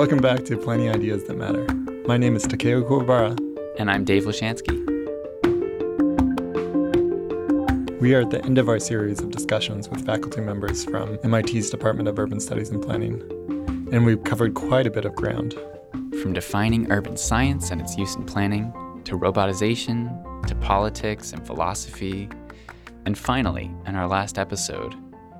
Welcome back to Planning Ideas That Matter. My name is Takeo Kuwabara. And I'm Dave Lashansky. We are at the end of our series of discussions with faculty members from MIT's Department of Urban Studies and Planning, and we've covered quite a bit of ground. From defining urban science and its use in planning, to robotization, to politics and philosophy, and finally, in our last episode,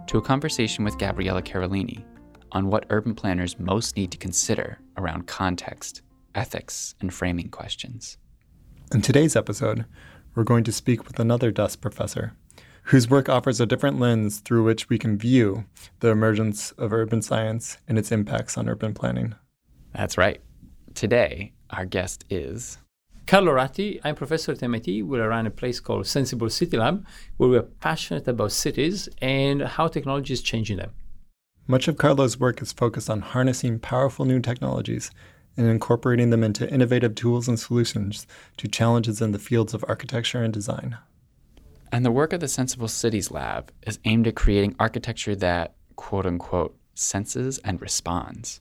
to a conversation with Gabriella Carolini on what urban planners most need to consider around context, ethics, and framing questions. In today's episode, we're going to speak with another DUSP professor whose work offers a different lens through which we can view the emergence of urban science and its impacts on urban planning. That's right. Today, our guest is Carlo Ratti, I'm professor at MIT. We run a place called Senseable City Lab, where we're passionate about cities and how technology is changing them. Much of Carlo's work is focused on harnessing powerful new technologies and incorporating them into innovative tools and solutions to challenges in the fields of architecture and design. And the work of the Senseable Cities Lab is aimed at creating architecture that, quote unquote, senses and responds.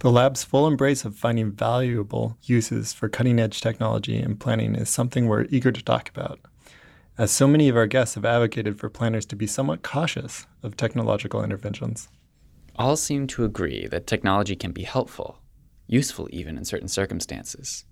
The lab's full embrace of finding valuable uses for cutting edge technology and planning is something we're eager to talk about, as so many of our guests have advocated for planners to be somewhat cautious of technological interventions. All seem to agree that technology can be helpful, useful even in certain circumstances.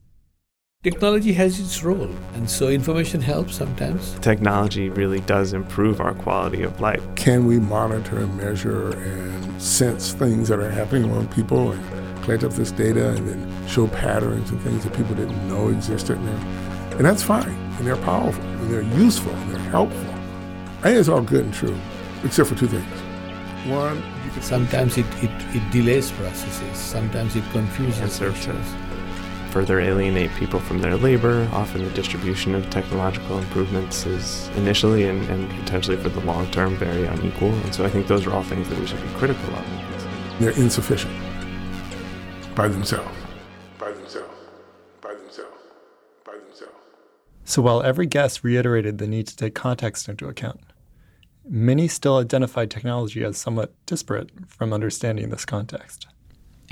Technology has its role, and so information helps sometimes. Technology really does improve our quality of life. Can we monitor and measure and sense things that are happening among people and collect up this data and then show patterns and things that people didn't know existed in? And that's fine, and they're powerful, and they're useful, and they're helpful. I think it's all good and true, except for two things. One, sometimes it, it, it delays processes, sometimes it confuses processes further alienate people from their labor. Often the distribution of technological improvements is initially and, and potentially for the long term very unequal. And so I think those are all things that we should be critical of. They're insufficient by themselves. So while every guest reiterated the need to take context into account, many still identified technology as somewhat disparate from understanding this context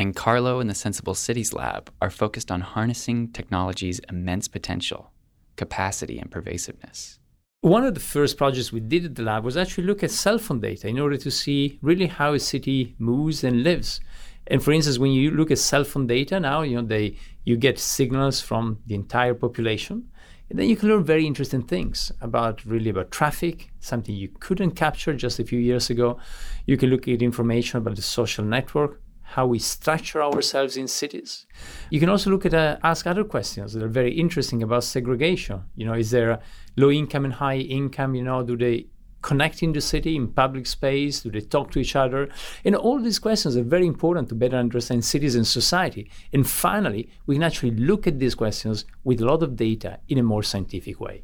and Carlo and the Senseable Cities Lab are focused on harnessing technology's immense potential, capacity, and pervasiveness. One of the first projects we did at the lab was actually look at cell phone data in order to see really how a city moves and lives. And for instance, when you look at cell phone data now, you know they you get signals from the entire population, and then you can learn very interesting things about really about traffic, something you couldn't capture just a few years ago. You can look at information about the social network, how we structure ourselves in cities. You can also look at uh, ask other questions that are very interesting about segregation. You know, is there low income and high income? You know, do they connect in the city in public space? Do they talk to each other? And all these questions are very important to better understand cities and society. And finally, we can actually look at these questions with a lot of data in a more scientific way.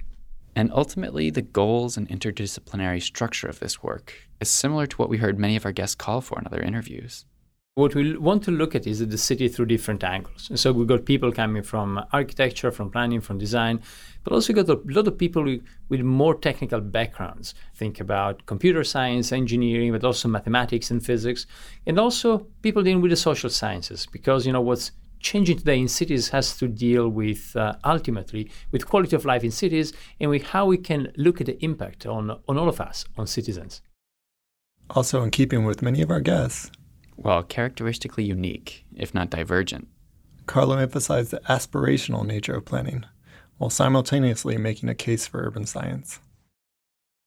And ultimately, the goals and interdisciplinary structure of this work is similar to what we heard many of our guests call for in other interviews what we want to look at is the city through different angles. And so we've got people coming from architecture, from planning, from design, but also got a lot of people with, more technical backgrounds. Think about computer science, engineering, but also mathematics and physics, and also people dealing with the social sciences, because you know what's changing today in cities has to deal with uh, ultimately with quality of life in cities and with how we can look at the impact on, on all of us, on citizens. Also, in keeping with many of our guests, while characteristically unique, if not divergent. Carlo emphasized the aspirational nature of planning, while simultaneously making a case for urban science.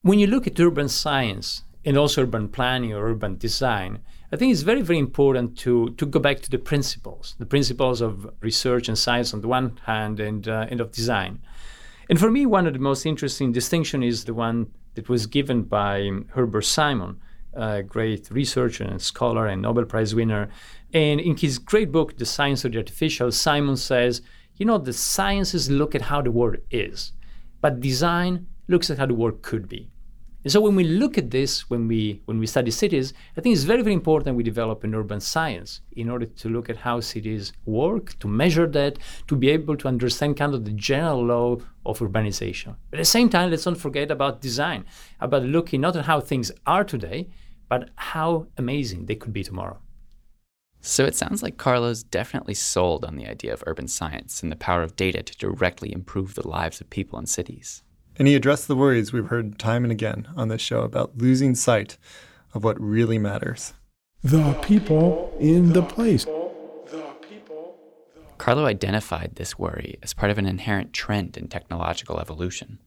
When you look at urban science and also urban planning or urban design, I think it's very, very important to, to go back to the principles, the principles of research and science on the one hand and, uh, and of design. And for me, one of the most interesting distinctions is the one that was given by Herbert Simon, a great researcher and scholar and Nobel Prize winner. And in his great book, The Science of the Artificial, Simon says, you know, the sciences look at how the world is, but design looks at how the world could be. And so when we look at this, when we when we study cities, I think it's very, very important we develop an urban science in order to look at how cities work, to measure that, to be able to understand kind of the general law of urbanization. But at the same time, let's not forget about design, about looking not at how things are today, but how amazing they could be tomorrow. So it sounds like Carlo's definitely sold on the idea of urban science and the power of data to directly improve the lives of people in cities. And he addressed the worries we've heard time and again on this show about losing sight of what really matters. The people in the place. Carlo identified this worry as part of an inherent trend in technological evolution.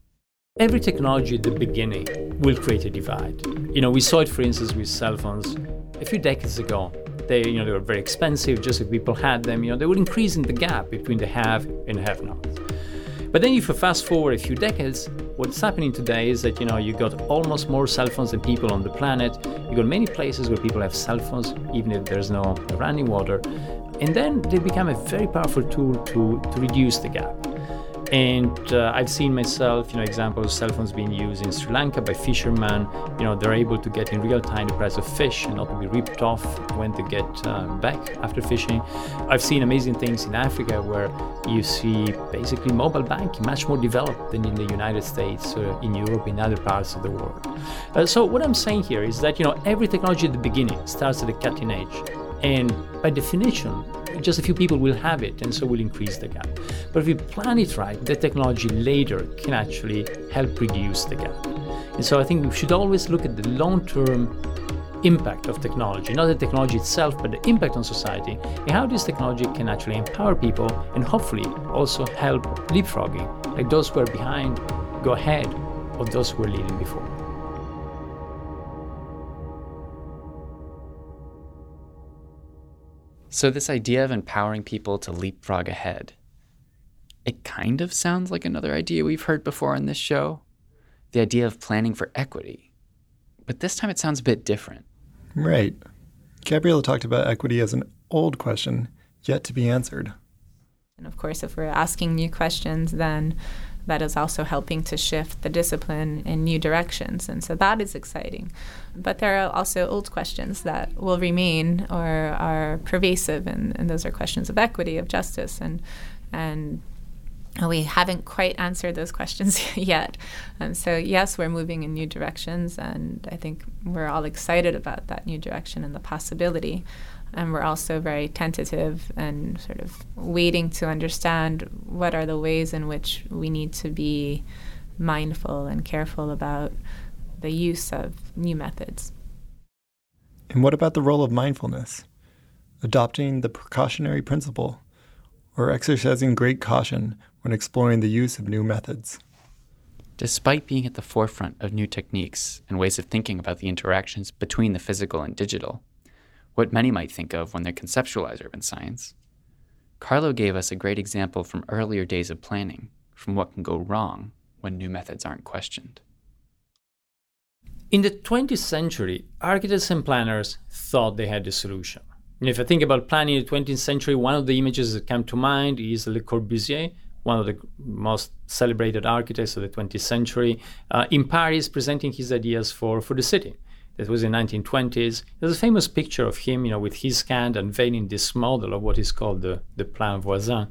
Every technology at the beginning will create a divide. You know, we saw it, for instance, with cell phones a few decades ago. They, you know, they were very expensive. Just if people had them, you know, they were increasing the gap between the have and have-nots. But then, if you fast forward a few decades, what's happening today is that you know you got almost more cell phones than people on the planet. You got many places where people have cell phones, even if there's no running water, and then they become a very powerful tool to to reduce the gap. And uh, I've seen myself, you know, examples of cell phones being used in Sri Lanka by fishermen. You know, they're able to get in real time the price of fish and not to be ripped off when they get uh, back after fishing. I've seen amazing things in Africa where you see basically mobile banking much more developed than in the United States, in Europe, in other parts of the world. Uh, so what I'm saying here is that you know every technology at the beginning starts at the cutting edge, and by definition, just a few people will have it, and so we'll increase the gap. But if we plan it right, the technology later can actually help reduce the gap. And so I think we should always look at the long term impact of technology, not the technology itself, but the impact on society, and how this technology can actually empower people and hopefully also help leapfrogging, like those who are behind go ahead of those who are leading before. So, this idea of empowering people to leapfrog ahead, it kind of sounds like another idea we've heard before on this show the idea of planning for equity. But this time it sounds a bit different. Right. Gabriella talked about equity as an old question yet to be answered. And of course, if we're asking new questions, then that is also helping to shift the discipline in new directions. And so that is exciting. But there are also old questions that will remain or are pervasive, and, and those are questions of equity, of justice, and and we haven't quite answered those questions yet. Um, so, yes, we're moving in new directions, and I think we're all excited about that new direction and the possibility. And we're also very tentative and sort of waiting to understand what are the ways in which we need to be mindful and careful about the use of new methods. And what about the role of mindfulness? Adopting the precautionary principle or exercising great caution when exploring the use of new methods. Despite being at the forefront of new techniques and ways of thinking about the interactions between the physical and digital, what many might think of when they conceptualize urban science, Carlo gave us a great example from earlier days of planning from what can go wrong when new methods aren't questioned. In the 20th century, architects and planners thought they had the solution. And if I think about planning in the 20th century, one of the images that come to mind is Le Corbusier, one of the most celebrated architects of the 20th century, uh, in Paris presenting his ideas for, for the city. That was in 1920s. There's a famous picture of him, you know, with his hand unveiling this model of what is called the, the Plan Voisin.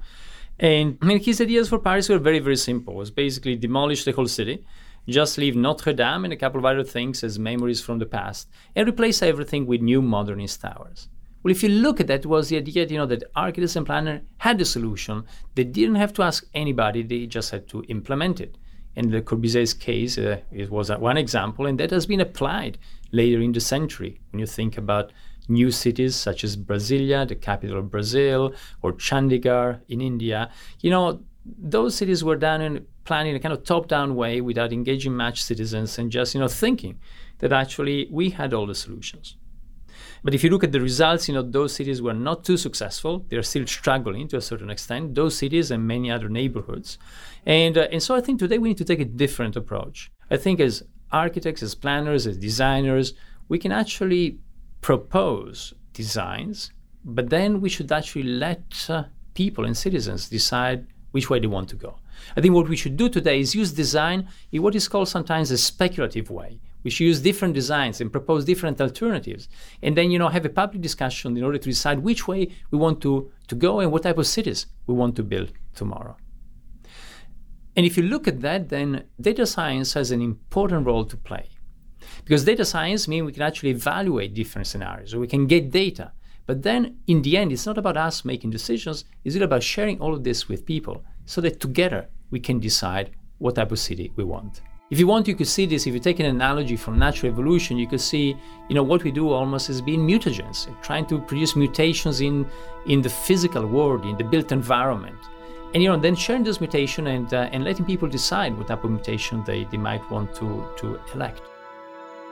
And I mean, his ideas for Paris were very, very simple. It was basically demolish the whole city, just leave Notre Dame and a couple of other things as memories from the past, and replace everything with new modernist towers. Well, if you look at that, it was the idea, you know, that architects and planners had the solution. They didn't have to ask anybody; they just had to implement it. In Le Corbusier's case, uh, it was one example, and that has been applied later in the century. When you think about new cities such as Brasilia, the capital of Brazil, or Chandigarh in India, you know, those cities were done in planning in a kind of top-down way without engaging much citizens and just, you know, thinking that actually we had all the solutions. But if you look at the results, you know, those cities were not too successful. They're still struggling to a certain extent, those cities and many other neighborhoods. And, uh, and so I think today we need to take a different approach. I think as architects, as planners, as designers, we can actually propose designs, but then we should actually let uh, people and citizens decide which way they want to go. I think what we should do today is use design in what is called sometimes a speculative way, we should use different designs and propose different alternatives. And then, you know, have a public discussion in order to decide which way we want to, to go and what type of cities we want to build tomorrow. And if you look at that, then data science has an important role to play. Because data science means we can actually evaluate different scenarios, we can get data. But then in the end, it's not about us making decisions, it's really about sharing all of this with people so that together we can decide what type of city we want. If you want, you could see this. If you take an analogy from natural evolution, you could see, you know, what we do almost is being mutagens, trying to produce mutations in in the physical world, in the built environment, and you know, then sharing those mutations and uh, and letting people decide what type of mutation they, they might want to to elect.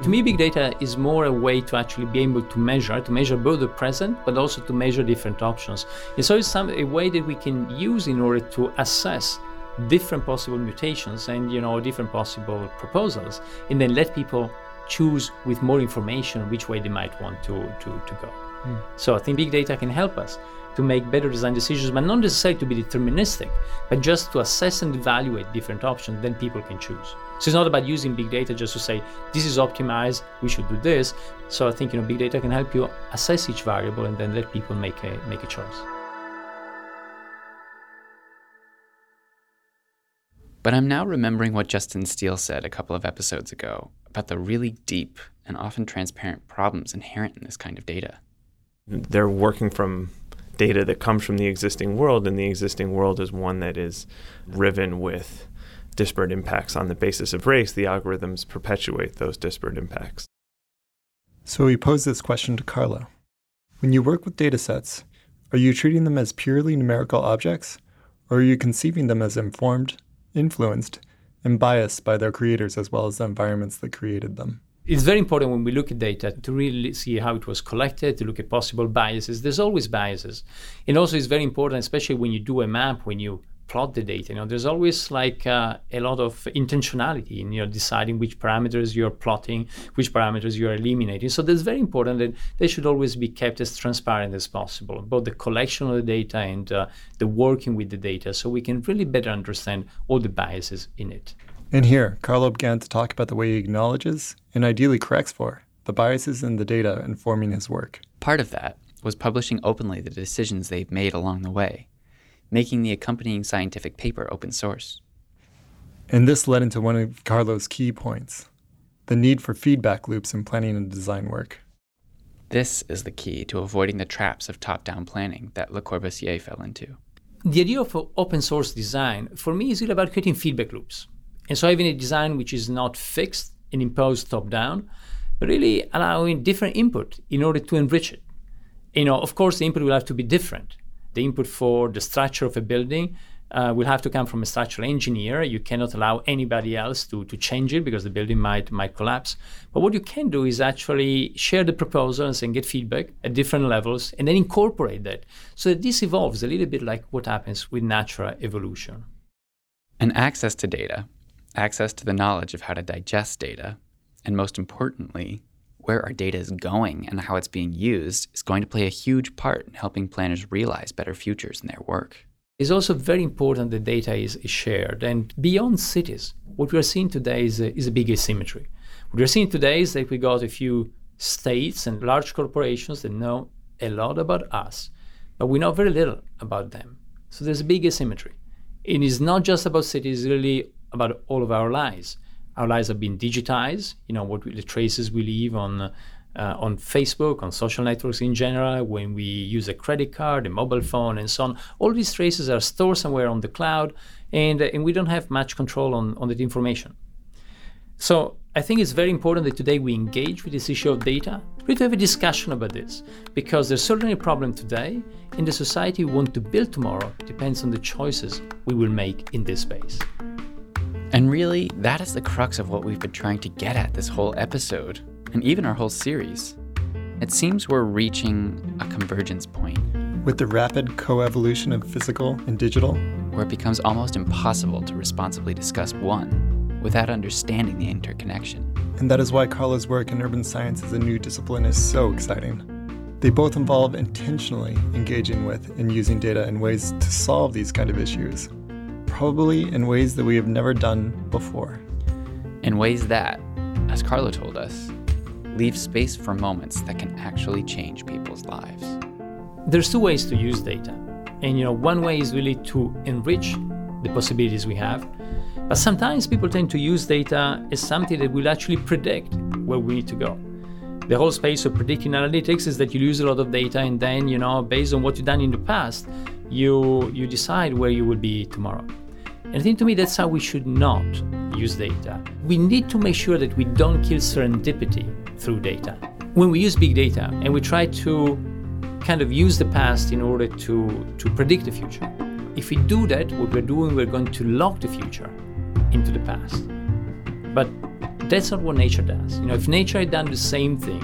To me, big data is more a way to actually be able to measure, to measure both the present, but also to measure different options. And so it's some, a way that we can use in order to assess different possible mutations and you know different possible proposals, and then let people choose with more information which way they might want to to, to go. Mm. So I think big data can help us to make better design decisions, but not necessarily to be deterministic, but just to assess and evaluate different options, then people can choose. So it's not about using big data just to say this is optimized, we should do this. So I think you know big data can help you assess each variable and then let people make a make a choice. But I'm now remembering what Justin Steil said a couple of episodes ago about the really deep and often transparent problems inherent in this kind of data. They're working from data that comes from the existing world, and the existing world is one that is riven with disparate impacts on the basis of race. The algorithms perpetuate those disparate impacts. So we pose this question to Carlo. When you work with data sets, are you treating them as purely numerical objects, or are you conceiving them as informed, influenced, and biased by their creators as well as the environments that created them? it's very important when we look at data to really see how it was collected, to look at possible biases. There's always biases. And also, it's very important, especially when you do a map, when you plot the data. You know, there's always like uh, a lot of intentionality in you know deciding which parameters you're plotting, which parameters you're eliminating. So that's very important that they should always be kept as transparent as possible, both the collection of the data and uh, the working with the data, so we can really better understand all the biases in it. And here, Carlo began to talk about the way he acknowledges, and ideally corrects for, the biases in the data informing his work. Part of that was publishing openly the decisions they've made along the way, making the accompanying scientific paper open source. And this led into one of Carlo's key points the need for feedback loops in planning and design work. This is the key to avoiding the traps of top down planning that Le Corbusier fell into. The idea of open source design, for me, is really about creating feedback loops. And so having a design which is not fixed and imposed top down, but really allowing different input in order to enrich it. You know, of course, the input will have to be different. The input for the structure of a building uh, will have to come from a structural engineer. You cannot allow anybody else to, to change it because the building might might collapse. But what you can do is actually share the proposals and get feedback at different levels and then incorporate that so that this evolves a little bit like what happens with natural evolution. And access to data access to the knowledge of how to digest data, and most importantly, where our data is going and how it's being used is going to play a huge part in helping planners realize better futures in their work. It's also very important that data is, shared. And beyond cities, what we are seeing today is a, is a big asymmetry. What we're seeing today is that we got a few states and large corporations that know a lot about us, but we know very little about them. So there's a big asymmetry. It is not just about cities, it's really about all of our lives. Our lives have been digitized. You know what we, the traces we leave on uh, on Facebook, on social networks in general, when we use a credit card, a mobile phone, and so on. All these traces are stored somewhere on the cloud, and and we don't have much control on on that information. So I think it's very important that today we engage with this issue of data, really to have a discussion about this, because there's certainly a problem today, and the society we want to build tomorrow depends on the choices we will make in this space. And really, that is the crux of what we've been trying to get at this whole episode, and even our whole series. It seems we're reaching a convergence point. With the rapid coevolution of physical and digital, where it becomes almost impossible to responsibly discuss one without understanding the interconnection. And that is why Carlo's work in urban science as a new discipline is so exciting. They both involve intentionally engaging with and using data in ways to solve these kind of issues probably in ways that we have never done before. In ways that, as Carlo told us, leave space for moments that can actually change people's lives. There's two ways to use data. And you know, one way is really to enrich the possibilities we have. But sometimes people tend to use data as something that will actually predict where we need to go. the whole space of predicting analytics is that you use a lot of data and then, you know, based on what you've done in the past, you you decide where you will be tomorrow. And I think to me that's how we should not use data. We need to make sure that we don't kill serendipity through data. When we use big data and we try to kind of use the past in order to, to predict the future, if we do that, what we're doing, we're going to lock the future into the past. But that's not what nature does. You know, if nature had done the same thing,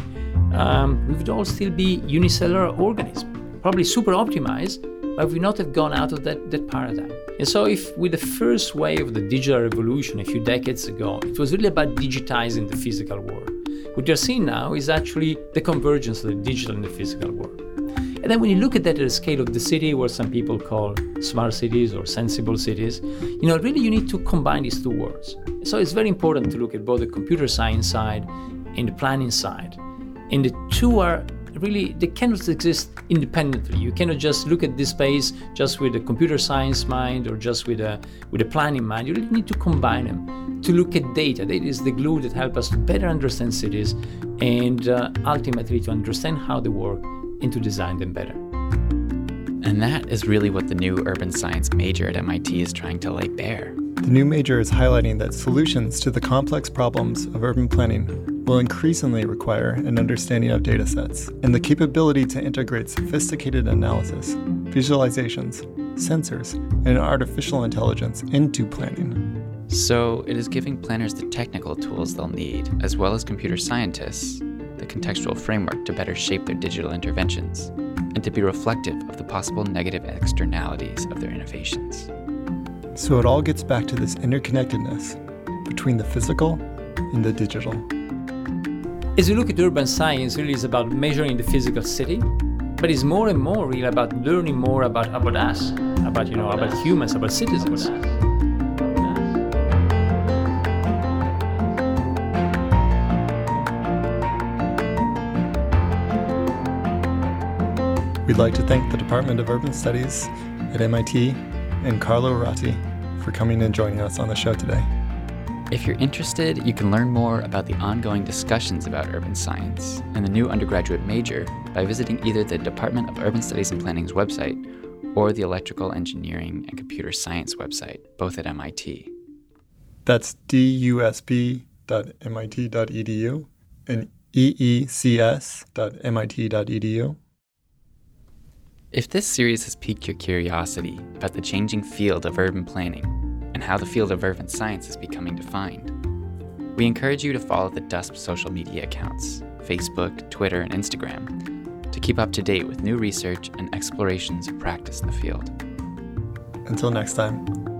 um, we would all still be unicellular organisms, probably super optimized, but we not have gone out of that, that paradigm. And so, if with the first wave of the digital revolution a few decades ago, it was really about digitizing the physical world. What you're seeing now is actually the convergence of the digital and the physical world. And then when you look at that at the scale of the city, what some people call smart cities or sensible cities, you know, really you need to combine these two worlds. So it's very important to look at both the computer science side and the planning side. And the two are really they cannot exist independently. You cannot just look at this space just with a computer science mind or just with a with a planning mind. You really need to combine them to look at data. Data is the glue that helps us to better understand cities and uh, ultimately to understand how they work and to design them better. And that is really what the new urban science major at MIT is trying to lay bare. The new major is highlighting that solutions to the complex problems of urban planning will increasingly require an understanding of data sets and the capability to integrate sophisticated analysis, visualizations, sensors, and artificial intelligence into planning. So, it is giving planners the technical tools they'll need, as well as computer scientists, the contextual framework to better shape their digital interventions and to be reflective of the possible negative externalities of their innovations. So it all gets back to this interconnectedness between the physical and the digital. As you look at urban science, really is about measuring the physical city, but it's more and more really about learning more about, about us, about you know, about humans, about citizens. We'd like to thank the Department of Urban Studies at MIT and Carlo Ratti for coming and joining us on the show today. If you're interested, you can learn more about the ongoing discussions about urban science and the new undergraduate major by visiting either the Department of Urban Studies and Planning's website or the Electrical Engineering and Computer Science website, both at MIT. That's dusp.mit.edu and eecs.mit.edu. If this series has piqued your curiosity about the changing field of urban planning and how the field of urban science is becoming defined, we encourage you to follow the DUSP social media accounts Facebook, Twitter, and Instagram to keep up to date with new research and explorations of practice in the field. Until next time.